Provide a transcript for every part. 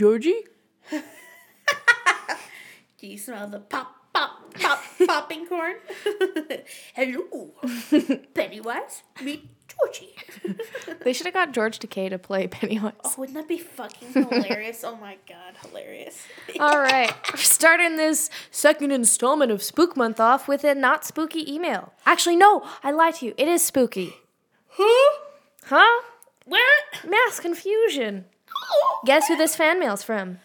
Georgie? Do you smell the pop, pop, pop, popping corn? Hello, Pennywise. Meet Georgie. They should have got George Takei to play Pennywise. Oh, wouldn't that be fucking hilarious? oh my god, hilarious. All right, we're starting this second installment of Spook Month off with a not spooky email. Actually, no, I lied to you. It is spooky. Who? Huh? What? Mass confusion. Guess who this fan mail's from?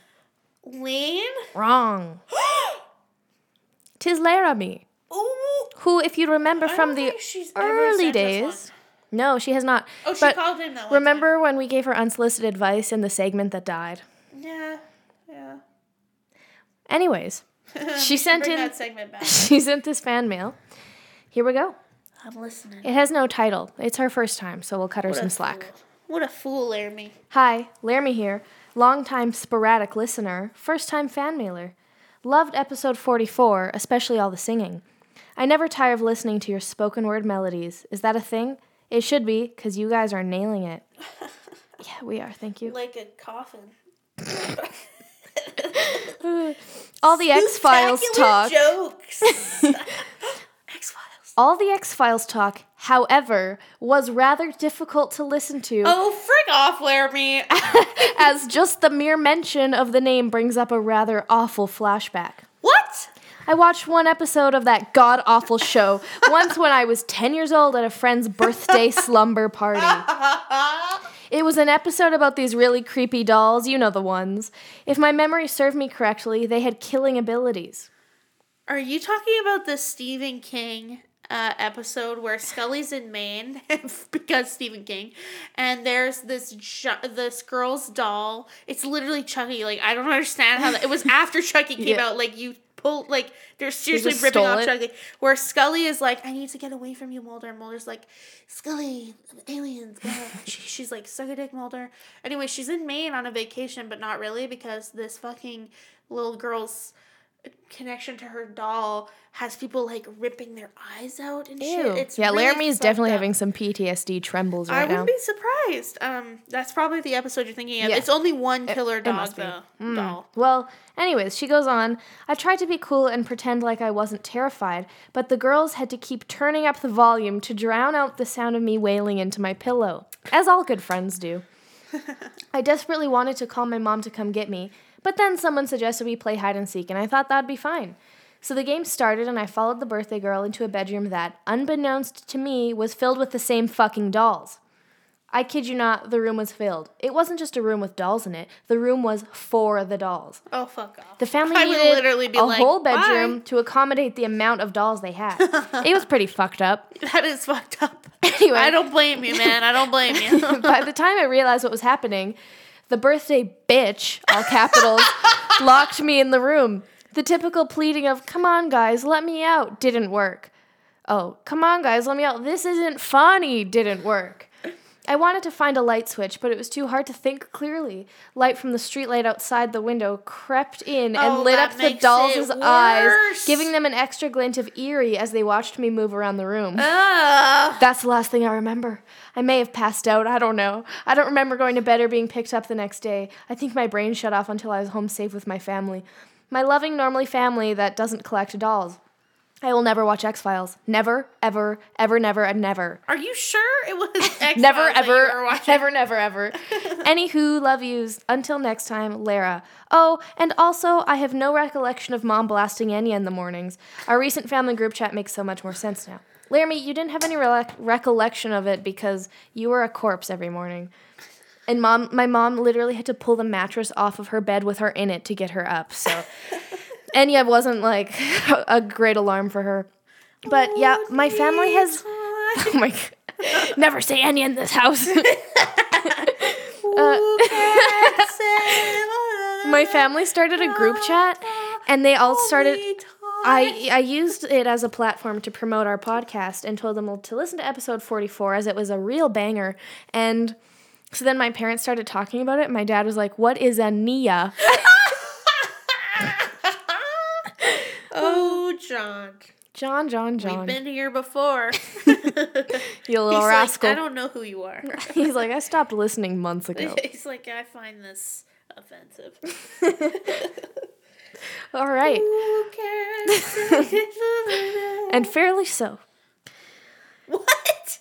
Wayne? Wrong. Tis Laramie, Ooh. who, if you remember I from the early days. No, she has not. Oh, she but called him that one remember when we gave her unsolicited advice in the segment that died? Yeah. Yeah. Anyways, she sent in that segment back. she sent this fan mail. Here we go. I'm listening. It has no title. It's her first time, so we'll cut her What some slack. fool. What a fool, Laramie. Hi, Laramie here. Longtime sporadic listener, first time fan mailer. Loved episode 44, especially all the singing. I never tire of listening to your spoken word melodies. Is that a thing? It should be, because you guys are nailing it. yeah, we are. Thank you. Like a coffin. All the X Files talk. jokes. X Files. All the X Files talk, however, was rather difficult to listen to, Oh, frick off, Laramie. as just the mere mention of the name brings up a rather awful flashback. what? I watched one episode of that god awful show once when I was 10 years old at a friend's birthday slumber party. It was an episode about these really creepy dolls, you know the ones. If my memory served me correctly, they had killing abilities. Are you talking about the Stephen King uh, episode where Scully's in Maine because Stephen King, and there's this ju- this girl's doll. It's literally Chucky. Like I don't understand how that, it was after Chucky came Yeah. out. Like you pull like they're seriously ripping off it? Chucky. Where Scully is like, I need to get away from you, Mulder. And Mulder's like, Scully, aliens. she, she's like, suck a dick, Mulder. Anyway, she's in Maine on a vacation, but not really because this fucking little girl's connection to her doll has people like ripping their eyes out and shit. It's yeah, really Laramie is definitely up. having some PTSD trembles I right now. I wouldn't be surprised. Um, that's probably the episode you're thinking of. Yeah. It's only one killer it dog be. though. Mm. Doll. Well, anyways, she goes on. I tried to be cool and pretend like I wasn't terrified, but the girls had to keep turning up the volume to drown out the sound of me wailing into my pillow, as all good friends do. I desperately wanted to call my mom to come get me, but then someone suggested we play hide and seek, and I thought that'd be fine. So the game started, and I followed the birthday girl into a bedroom that, unbeknownst to me, was filled with the same fucking dolls. I kid you not, the room was filled. It wasn't just a room with dolls in it, the room was for the dolls. Oh fuck off. The family I needed literally be a like, whole "Bye." bedroom to accommodate the amount of dolls they had. it was pretty fucked up. That is fucked up. Anyway. I don't blame you, man. I don't blame you. By the time I realized what was happening, the birthday bitch, all capitals, locked me in the room. The typical pleading of, come on, guys, let me out, didn't work. Oh, come on, guys, let me out. This isn't funny, didn't work. I wanted to find a light switch, but it was too hard to think clearly. Light from the streetlight outside the window crept in and Oh, lit up the dolls' eyes, giving them an extra glint of eerie as they watched me move around the room. Ugh. That's the last thing I remember. I may have passed out. I don't know. I don't remember going to bed or being picked up the next day. I think my brain shut off until I was home safe with my family. My loving, normally family that doesn't collect dolls. I will never watch X Files. Never, ever, ever, never, and never. Are you sure it was X Never, Files were ever, never, never, ever. Anywho, love yous. Until next time, Lara. Oh, and also, I have no recollection of mom blasting Enya in the mornings. Our recent family group chat makes so much more sense now. Laramie, you didn't have any rele- recollection of it because you were a corpse every morning. And mom, my mom literally had to pull the mattress off of her bed with her in it to get her up. So Enya wasn't like a great alarm for her. But yeah, my family has. Oh my god. Never say Enya in this house. Uh, my family started a group chat and they all started I I used it as a platform to promote our podcast and told them to listen to episode 44 as it was a real banger and so then my parents started talking about it. My dad was like, "What is a Nia?" Oh, John. John, John, We've been here before. you He's little like, rascal. I don't know who you are. He's like, "I stopped listening months ago." He's like, I find this offensive. All right. And fairly so. what?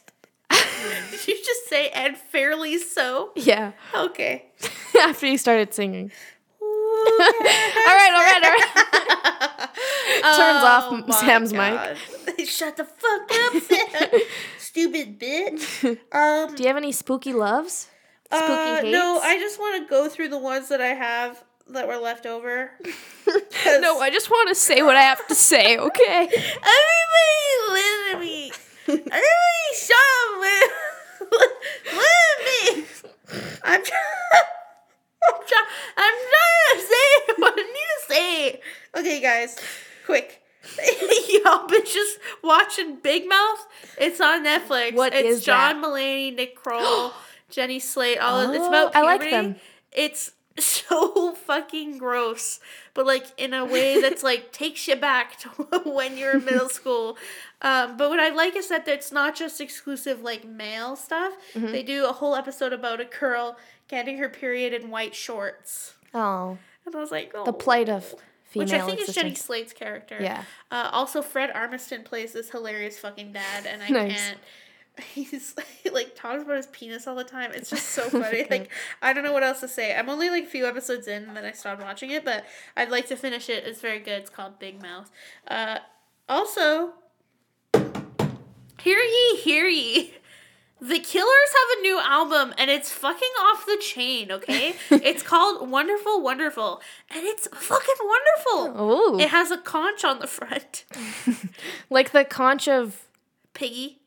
Did you just say and fairly so? Yeah. Okay. After you started singing. All right, all right, all right. Turns off Sam's mic. Shut the fuck up, Sam. Stupid bitch. Um, Do you have any spooky loves? Spooky uh, hates? no, I just want to go through the ones that I have that were left over. no, I just want to say what I have to say, okay? Everybody listen to me. Everybody shut up. Listen to me. I'm trying. I'm trying. I'm trying to say what I need to say. Okay, guys, quick. Y'all been just watching Big Mouth. It's on Netflix. What it's is John that? Mulaney, Nick Kroll, Jenny Slate. All of, it's Oh, about I like them. It's so fucking gross, but like in a way that's like takes you back to when you're in middle school. Um, but what I like is that it's not just exclusive like male stuff. Mm-hmm. They do a whole episode about a girl getting her period in white shorts, Oh, and I was like, oh. the plight of female Which I think is. Jenny Slate's character. Yeah. Uh, also, Fred Armisen plays this hilarious fucking dad, and I Nice. can't. He's like talks about his penis all the time. It's just so funny. like I don't know what else to say. I'm only like a few episodes in, and then I stopped watching it. But I'd like to finish it. It's very good. It's called Big Mouth. Uh, also, hear ye, hear ye. The Killers have a new album and it's fucking off the chain, okay? it's called Wonderful Wonderful and it's fucking wonderful. Ooh. It has a conch on the front. like the conch of. Piggy.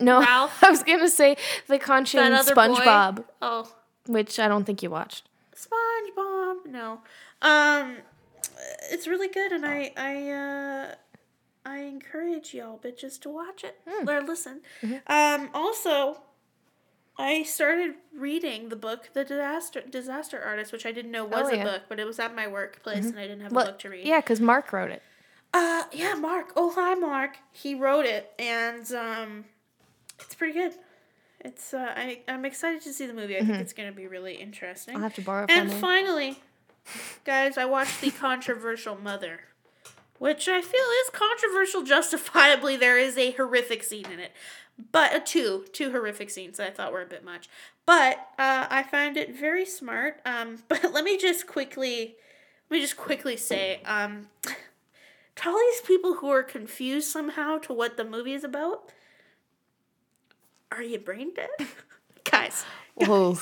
No, Ralph? I was going to say the conch in other boy. SpongeBob, Oh. which I don't think you watched. SpongeBob. No. Um it's really good and I I uh I encourage y'all bitches to watch it or listen. Um also I started reading the book The Disaster Disaster Artist, which I didn't know was Oh, a book, but it was at my workplace and I didn't have a book to read. yeah, because Mark wrote it. Uh, yeah, Mark. Oh, hi, Mark. He wrote it, and um, it's pretty good. It's uh, I I'm excited to see the movie. I think it's gonna be really interesting. I'll have to borrow and finally, guys, I watched the controversial Mother, which I feel is controversial. Justifiably, there is a horrific scene in it, but uh, two two horrific scenes that I thought were a bit much. But uh, I found it very smart. Um, but let me just quickly, let me just quickly say, um, to all these people who are confused somehow to what the movie is about, are you brain dead, guys? Whoa.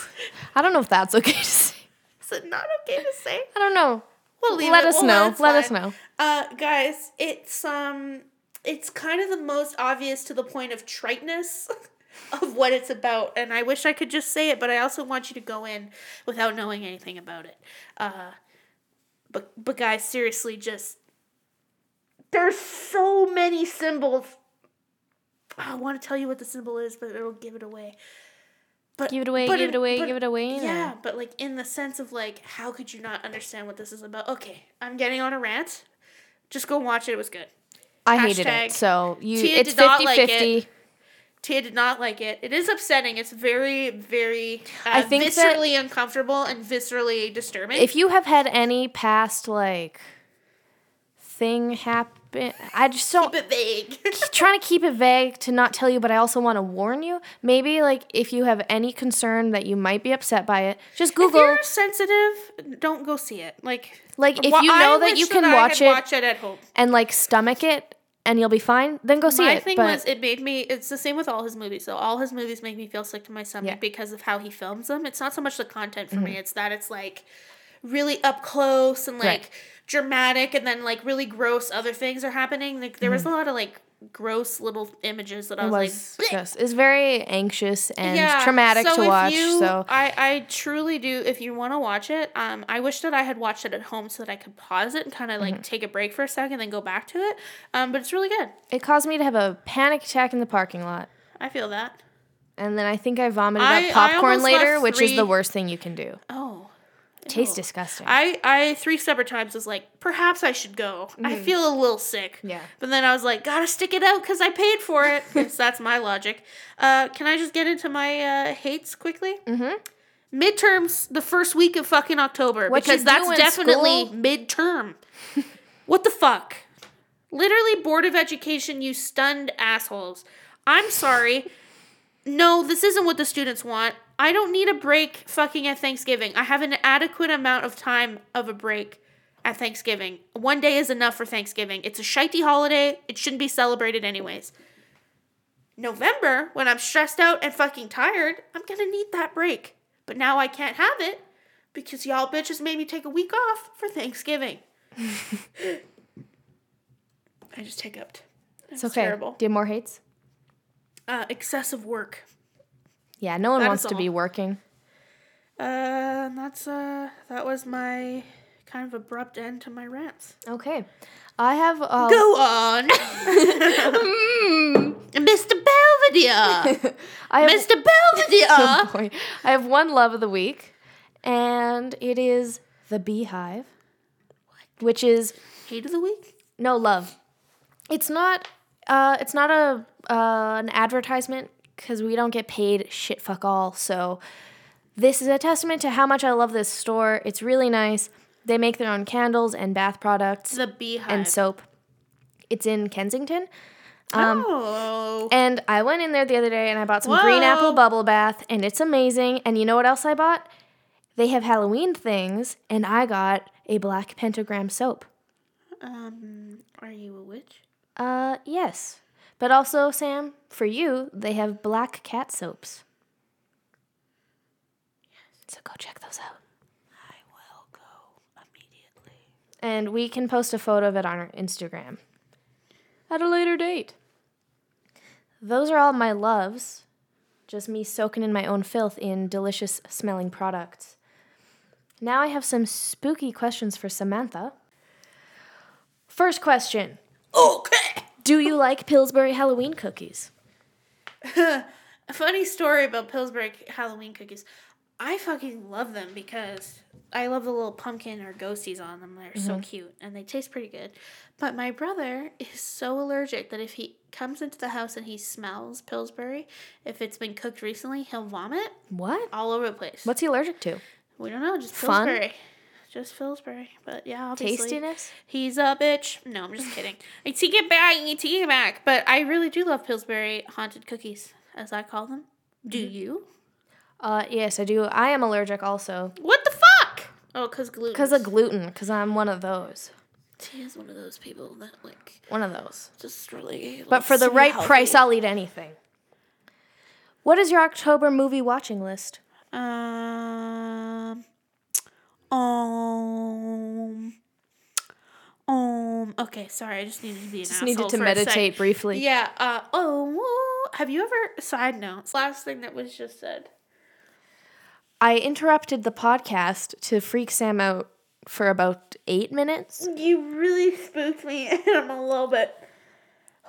I don't know if that's okay to say. Is it not okay to say? I don't know. We'll leave Let it. us Well, know. Let us know. Uh, guys, it's um, it's kind of the most obvious to the point of triteness of what it's about, and I wish I could just say it, but I also want you to go in without knowing anything about it. Uh, but but guys, seriously, just there's so many symbols. I want to tell you what the symbol is, but it'll give it away. But Give it away, but give it away, but- give it away. yeah, but like in the sense of like, how could you not understand what this is about? Okay, I'm getting on a rant. Just go watch it. It was good. I hated it. So you Tia it's did 50 like 50. Tia did not like it. It is upsetting. It's very, very uh, I think viscerally uncomfortable and viscerally disturbing. If you have had any past like thing happen, I just don't Keep it vague. trying to keep it vague to not tell you, but I also want to warn you. Maybe like if you have any concern that you might be upset by it, just Google. if you're sensitive, don't go see it. Like, Like, if you I know that you can I watch it- watch it at home. and like stomach it and you'll be fine, then go see my it. My thing but was it made me it's the same with all his movies so all his movies make me feel sick to my stomach Yeah. Mm-hmm. because of how he films them it's not so much the content for me it's that it's like really up close and like Right. Dramatic and then like really gross other things are happening like there was Mm-hmm. a lot of like gross little images that i was, was like "Bleh." just it's very anxious and Yeah, traumatic so to watch. you- so I, I truly do. If you want to watch it, um, I wish that I had watched it at home so that I could pause it and kind of like Mm-hmm. take a break for a second, then go back to it. Um, but it's really good. it caused me to have a panic attack in the parking lot. I feel that. And then I think I vomited I- popcorn later, which is the worst thing you can do. Oh, Tastes Ew. disgusting. I, I three separate times was like, perhaps I should go. I feel a little sick. Mm-hmm. Yeah. But then I was like, gotta stick it out because I paid for it. that's my logic. Uh, can I just get into my uh, hates quickly? mm-hmm. midterms the first week of fucking October What because that's definitely school? midterm. what the fuck? Literally, Board of Education, you stunned assholes. I'm sorry. No, this isn't what the students want. I don't need a break fucking at Thanksgiving. I have an adequate amount of time of a break at Thanksgiving. One day is enough for Thanksgiving. It's a shitey holiday. It shouldn't be celebrated anyways. November, when I'm stressed out and fucking tired, I'm gonna need that break. But now I can't have it because y'all bitches made me take a week off for Thanksgiving. I just hiccuped. It's That's okay. terrible. Do you have more hates? Uh, excessive work. Yeah, no one That wants to be working. Uh, that's uh, that was my kind of abrupt end to my rants. Okay. I have uh, Go on, Mr. Belvedere. I have Mr. Belvedere. Oh boy. I have one love of the week, and it is the Beehive, which is Hate of the week. no love. It's not. Uh, it's not a uh, an advertisement because we don't get paid shit fuck all. So this is a testament to how much I love this store. It's really nice. They make their own candles and bath products The beehive. and soap. It's in Kensington. oh. And I went in there the other day and I bought some green apple bubble bath and it's amazing. And you know what else I bought? They have Halloween things and I got a black pentagram soap. Um, are you a witch? Uh, yes. But also, Sam, for you, they have black cat soaps. Yes. So go check those out. I will go immediately. And we can post a photo of it on our Instagram at a later date. Those are all my loves. Just me soaking in my own filth in delicious smelling products. Now I have some spooky questions for Samantha. First question Okay. Do you like Pillsbury Halloween cookies? A funny story about Pillsbury Halloween cookies. I fucking love them because I love the little pumpkin or ghosties on them. They're so mm-hmm. cute and they taste pretty good. But my brother is so allergic that if he comes into the house and he smells Pillsbury, if it's been cooked recently, he'll vomit What? all over the place. What's he allergic to? We don't know, just Fun? Just Pillsbury. But yeah, obviously. Tastiness? He's a bitch. No, I'm just kidding. I take it back. I take it back. But I really do love Pillsbury haunted cookies, as I call them. Do you? Uh, yes, I do. I am allergic also. What the fuck? Oh, cause gluten. Because of gluten, because I'm one of those. he is one of those people that like One of those. just really. But for the right price, I'll eat anything. What is your October movie watching list? Um. Um. Um. Okay, sorry. I just needed to be an Just needed to meditate briefly. Yeah. Uh. Oh. Have you ever? Side notes. Last thing that was just said. I interrupted the podcast to freak Sam out for about eight minutes. You really spooked me, and I'm a little bit.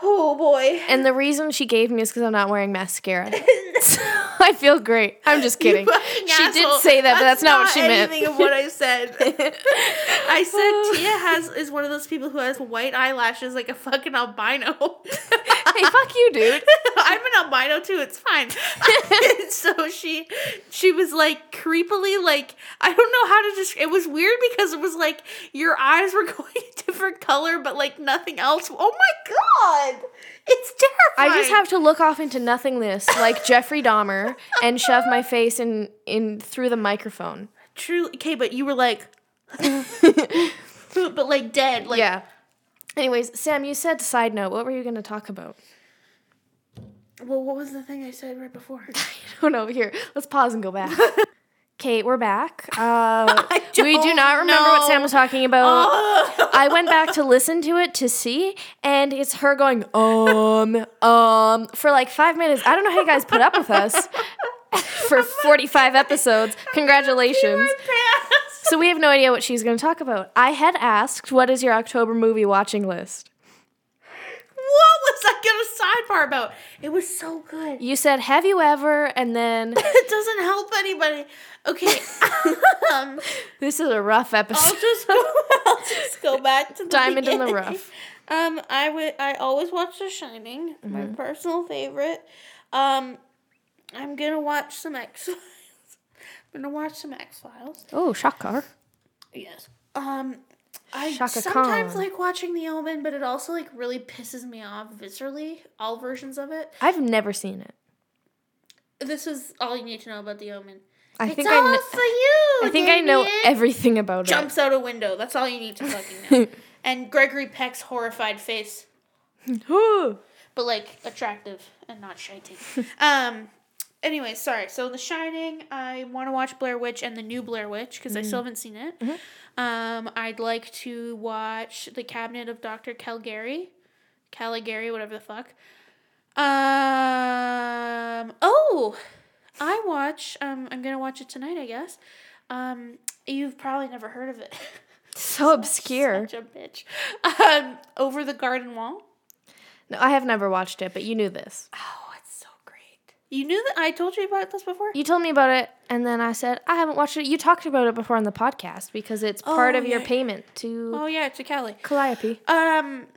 Oh boy. And the reason she gave me is because I'm not wearing mascara. So I feel great. I'm just kidding. She asshole. did say that, but that's not what she meant. Anything of what I said. I said oh. Tia has is one of those people who has white eyelashes like a fucking albino. hey, fuck you, dude. I'm an albino too. It's fine. so she she was like creepily like I don't know how to just. It was weird because it was like your eyes were going a different color, but like nothing else. Oh my god, it's terrifying. I just have to look off into nothingness like Jeffrey Dahmer and shove my face in in through the microphone. truly okay, but you were like, but like dead. Like yeah. Anyways, Sam, you said side note. What were you going to talk about? Well, what was the thing I said right before? I don't know. here. Let's pause and go back. Kate, we're back. Uh, we do not remember what Sam was talking about. I went back to listen to it to see, and it's her going um um for like five minutes. I don't know how you guys put up with us for forty five episodes. Congratulations. So we have no idea what she's going to talk about. I had asked, "What is your October movie watching list?" What was I gonna sidebar about? It was so good. You said, "Have you ever?" And then It doesn't help anybody. Okay. um, this is a rough I'll episode. just go, I'll just go back to the Diamond in the rough. Um, I would I always watch The Shining, my Mm-hmm. personal favorite. Um, I'm gonna watch some X Files. I'm gonna watch some X Files. Oh, shocker. Yes. Um, I Shaka sometimes Khan. like watching The Omen, but it also like really pisses me off viscerally. All versions of it. I've never seen it. This is all you need to know about The Omen. I it's think all I, kn- for you. I think I know everything about it. Jumps out a window. That's all you need to fucking know. and Gregory Peck's horrified face, but like attractive and not shitey. um. Anyway, sorry. So The Shining, I want to watch Blair Witch and the new Blair Witch because I still haven't seen it. Um, I'd like to watch The Cabinet of Dr. Calgary, Caligari, whatever the fuck. Um. Oh, I watch. Um, I'm gonna watch it tonight. I guess. Um, you've probably never heard of it. so obscure. Such a bitch. Um, Over the Garden Wall. No, I have never watched it, but you knew this. Oh, it's so great. You knew that I told you about this before. You told me about it, and then I said I haven't watched it. You talked about it before on the podcast because it's part Oh, of your payment to Oh yeah, to Cali. Calliope. Um,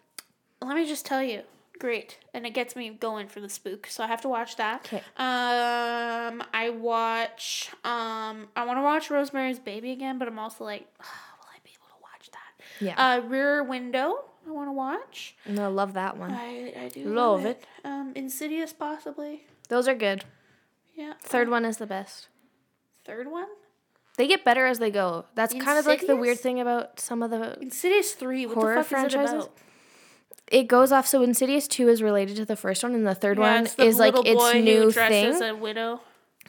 let me just tell you, great, and it gets me going for the spook, so I have to watch that. Okay. Um, I watch. Um, I want to watch Rosemary's Baby again, but I'm also like, will I be able to watch that? Yeah, Uh, Rear Window. I want to watch. no, love that one. I I do Love it. Um, Insidious possibly. Those are good. Yeah. Third one is the best. Third one. They get better as they go. That's kind of like the weird thing about some of the. Insidious three. What Horror the fuck is it franchises? about? It goes off. So Insidious two is related to the first one, and the third Yeah, one the is like its new thing. a widow.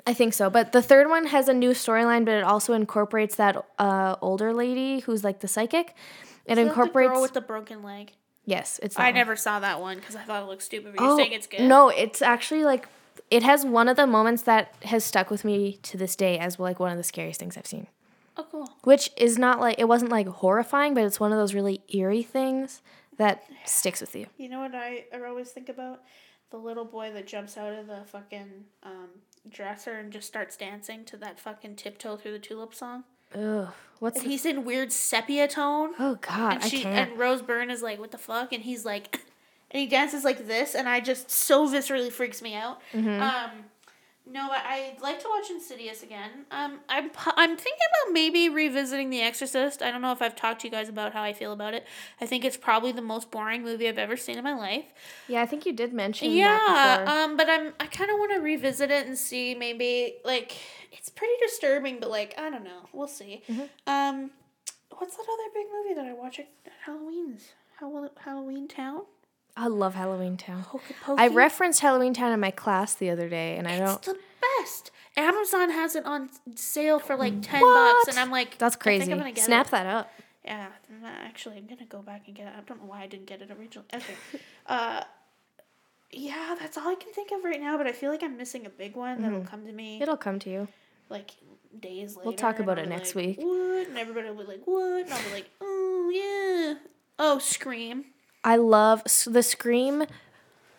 I think so. But the third one has a new storyline, but it also incorporates that uh, older lady who's like the psychic. It Is incorporates. the girl with the broken leg. yes, it's. I one. never saw that one because I thought it looked stupid. But you're saying it's good. Oh, No, it's actually like it has one of the moments that has stuck with me to this day as like one of the scariest things I've seen. Oh, cool. Which is not like it wasn't like horrifying, but it's one of those really eerie things that sticks with you. You know what I, I always think about? The little boy that jumps out of the fucking um, dresser and just starts dancing to that fucking tiptoe through the tulip song. Ugh, what's And the- he's in weird sepia tone. oh god, and I can't. and Rose Byrne is like, what the fuck? And he's like, and he dances like this, and I just so viscerally freaks me out. Mm-hmm. Um, no, I'd like to watch Insidious again. Um, I'm I'm thinking about maybe revisiting The Exorcist. I don't know if I've talked to you guys about how I feel about it. I think it's probably the most boring movie I've ever seen in my life. yeah, I think you did mention Yeah, um, but I'm I kind of want to revisit it and see maybe like it's pretty disturbing, but like I don't know, we'll see. Mm-hmm. Um, what's that other big movie that I watch at Halloween's Halloween Town? I love Halloween Town. Hokey Pokey. I referenced Halloween Town in my class the other day, and I don't. It's the best. Amazon has it on sale for like ten What? bucks, and I'm like, That's I think crazy. I'm gonna get Snap it. that up. Yeah, actually, I'm gonna go back and get it. I don't know why I didn't get it originally. Okay. uh, yeah, that's all I can think of right now. But I feel like I'm missing a big one that'll come to me It'll come to you. like days later. We'll talk about it next like, week. What? And everybody will be like, "What?" And I'll be like, "Oh yeah." Oh, Scream. I love the Scream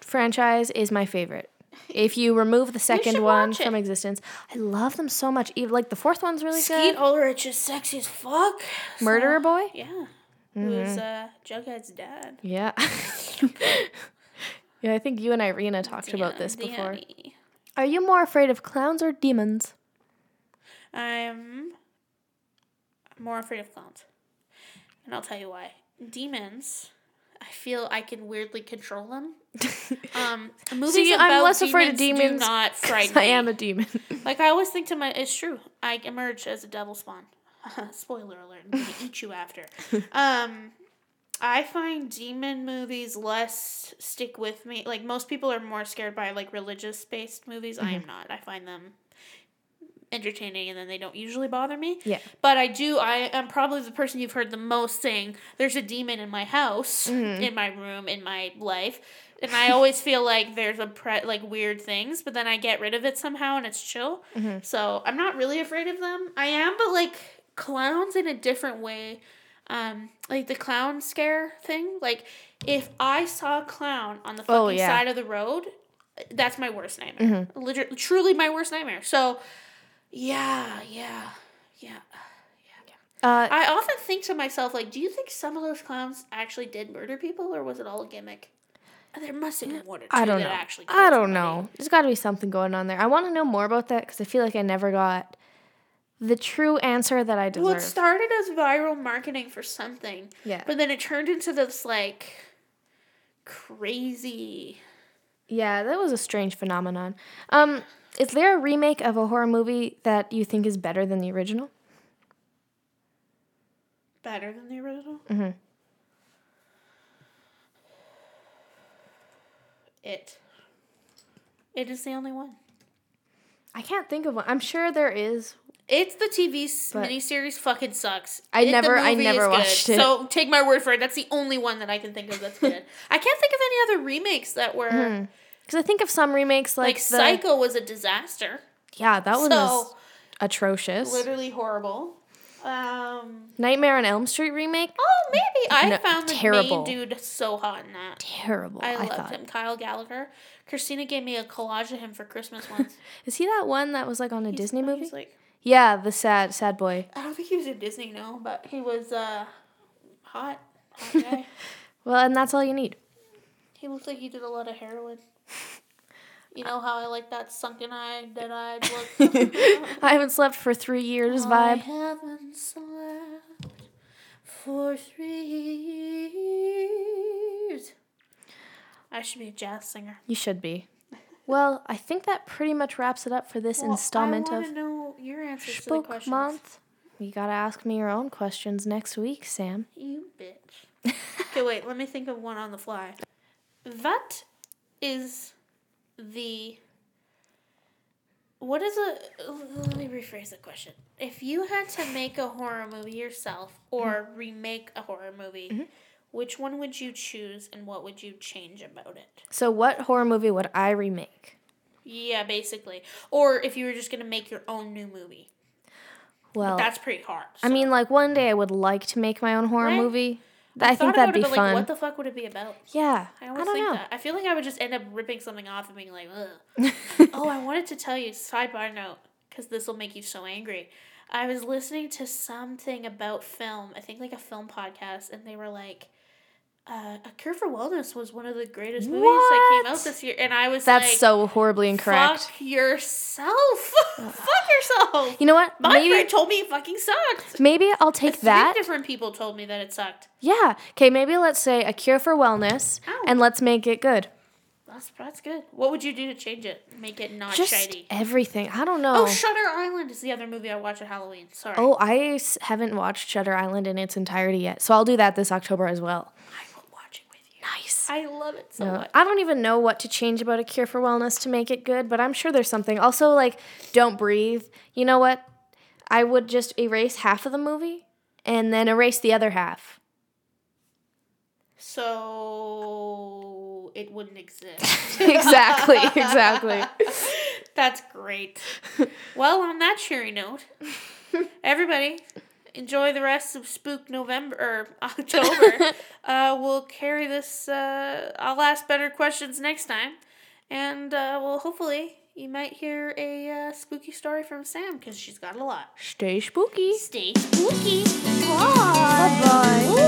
franchise is my favorite. If you remove the second one from existence, I love them so much. Even like the fourth one's really Skeet good. Ulrich is sexy as fuck. Murderer So- Boy. Yeah. Who's uh, Jughead's dad. Yeah. yeah, I think you and Irina talked about this before. Are you more afraid of clowns or demons? I'm more afraid of clowns. And I'll tell you why. Demons, I feel I can weirdly control them. Um, movies See, I'm less afraid of demons Do not frighten I am a demon. Like I always think to my, it's true. I emerged as a devil spawn. Spoiler alert! I'm gonna eat you after. Um, I find demon movies less stick with me. Like most people are more scared by like religious based movies. I am not. I find them entertaining and then they don't usually bother me. Yeah. But I do. I am probably the person you've heard the most saying, "There's a demon in my house, Mm-hmm. in my room, in my life." And I always feel like there's a pre- like weird things, but then I get rid of it somehow and it's chill. Mm-hmm. So I'm not really afraid of them. I am, but like clowns in a different way. Um, like the clown scare thing. Like if I saw a clown on the fucking Oh, yeah. side of the road, that's my worst nightmare. Mm-hmm. Literally, truly my worst nightmare. So, yeah, yeah, yeah. Uh, I often think to myself, like, do you think some of those clowns actually did murder people, or was it all a gimmick? There must have been one or two I don't that know. actually. I don't somebody. know. There's got to be something going on there. I want to know more about that because I feel like I never got the true answer that I deserve. Well, it started as viral marketing for something, yeah. but then it turned into this like crazy. Yeah, that was a strange phenomenon. Um, is there a remake of a horror movie that you think is better than the original? Better than the original? Mhm. It. It is the only one. I can't think of one. I'm sure there is. It's the TV But- miniseries fucking sucks. I It- never- I never is good. watched it. So take my word for it. That's the only one that I can think of that's good. I can't think of any other remakes that were Because I think of some remakes like, like the, Psycho was a disaster. Yeah, that one was atrocious. literally horrible. Um. Nightmare on Elm Street remake. Oh, maybe I No, found the terrible. main dude so hot in that. Terrible. I, I, loved thought. him, Kyle Gallner. Christina gave me a collage of him for Christmas once. Is he that one that was like on a He's- Disney movie? He's like, yeah, the sad sad boy. I don't think he was in Disney, no, but he was uh hot, hot. Well, and that's all you need. he looked like he did a lot of heroin. You know how I like that sunken eye, dead eyed look. I haven't slept for three years vibe. I haven't slept for three years. I should be a jazz singer. You should be. Well, I think that pretty much wraps it up for this Well, installment I of know your answers to the Spook questions. Month. You gotta ask me your own questions next week, Sam. You bitch. okay, wait. Let me think of one on the fly. What is the what is a let me rephrase the question if you had to make a horror movie yourself or mm-hmm. remake a horror movie mm-hmm. which one would you choose and what would you change about it So, what horror movie would I remake? yeah basically or if you were just gonna make your own new movie Well, that's pretty hard I mean, like one day I would like to make my own horror Right. movie. I, thought think that'd it, be but, fun. like, what the fuck would it be about yeah, I I, don't think know. that. I feel like I would just end up ripping something off and being like, ugh. oh, I wanted to tell you, sidebar note, because this will make you so angry. I was listening to something about film, I think like a film podcast, and they were like, uh, A Cure for Wellness was one of the greatest movies that came out this year. And I was That's like, so horribly incorrect. fuck yourself. fuck yourself. You know what? My maybe friend told me it fucking sucked. maybe I'll take Three that. different people told me that it sucked. Yeah. Okay. Maybe let's say a cure for wellness, Ow. and let's make it good. That's, that's good. What would you do to change it? Make it not Just shiny. everything. I don't know. Oh, Shutter Island is the other movie I watch at Halloween. Sorry. Oh, I haven't watched Shutter Island in its entirety yet, so I'll do that this October as well. I will watch it with you. Nice. I love it so No, much. I don't even know what to change about a cure for wellness to make it good, but I'm sure there's something. Also, like, don't breathe. You know what? I would just erase half of the movie and then erase the other half. So it wouldn't exist. exactly, exactly. That's great. Well, on that cheery note, everybody enjoy the rest of Spook November or October. uh, we'll carry this. Uh, I'll ask better questions next time, and uh, well, hopefully you might hear a uh, spooky story from Sam because she's got a lot. Stay spooky. Stay spooky. Bye bye.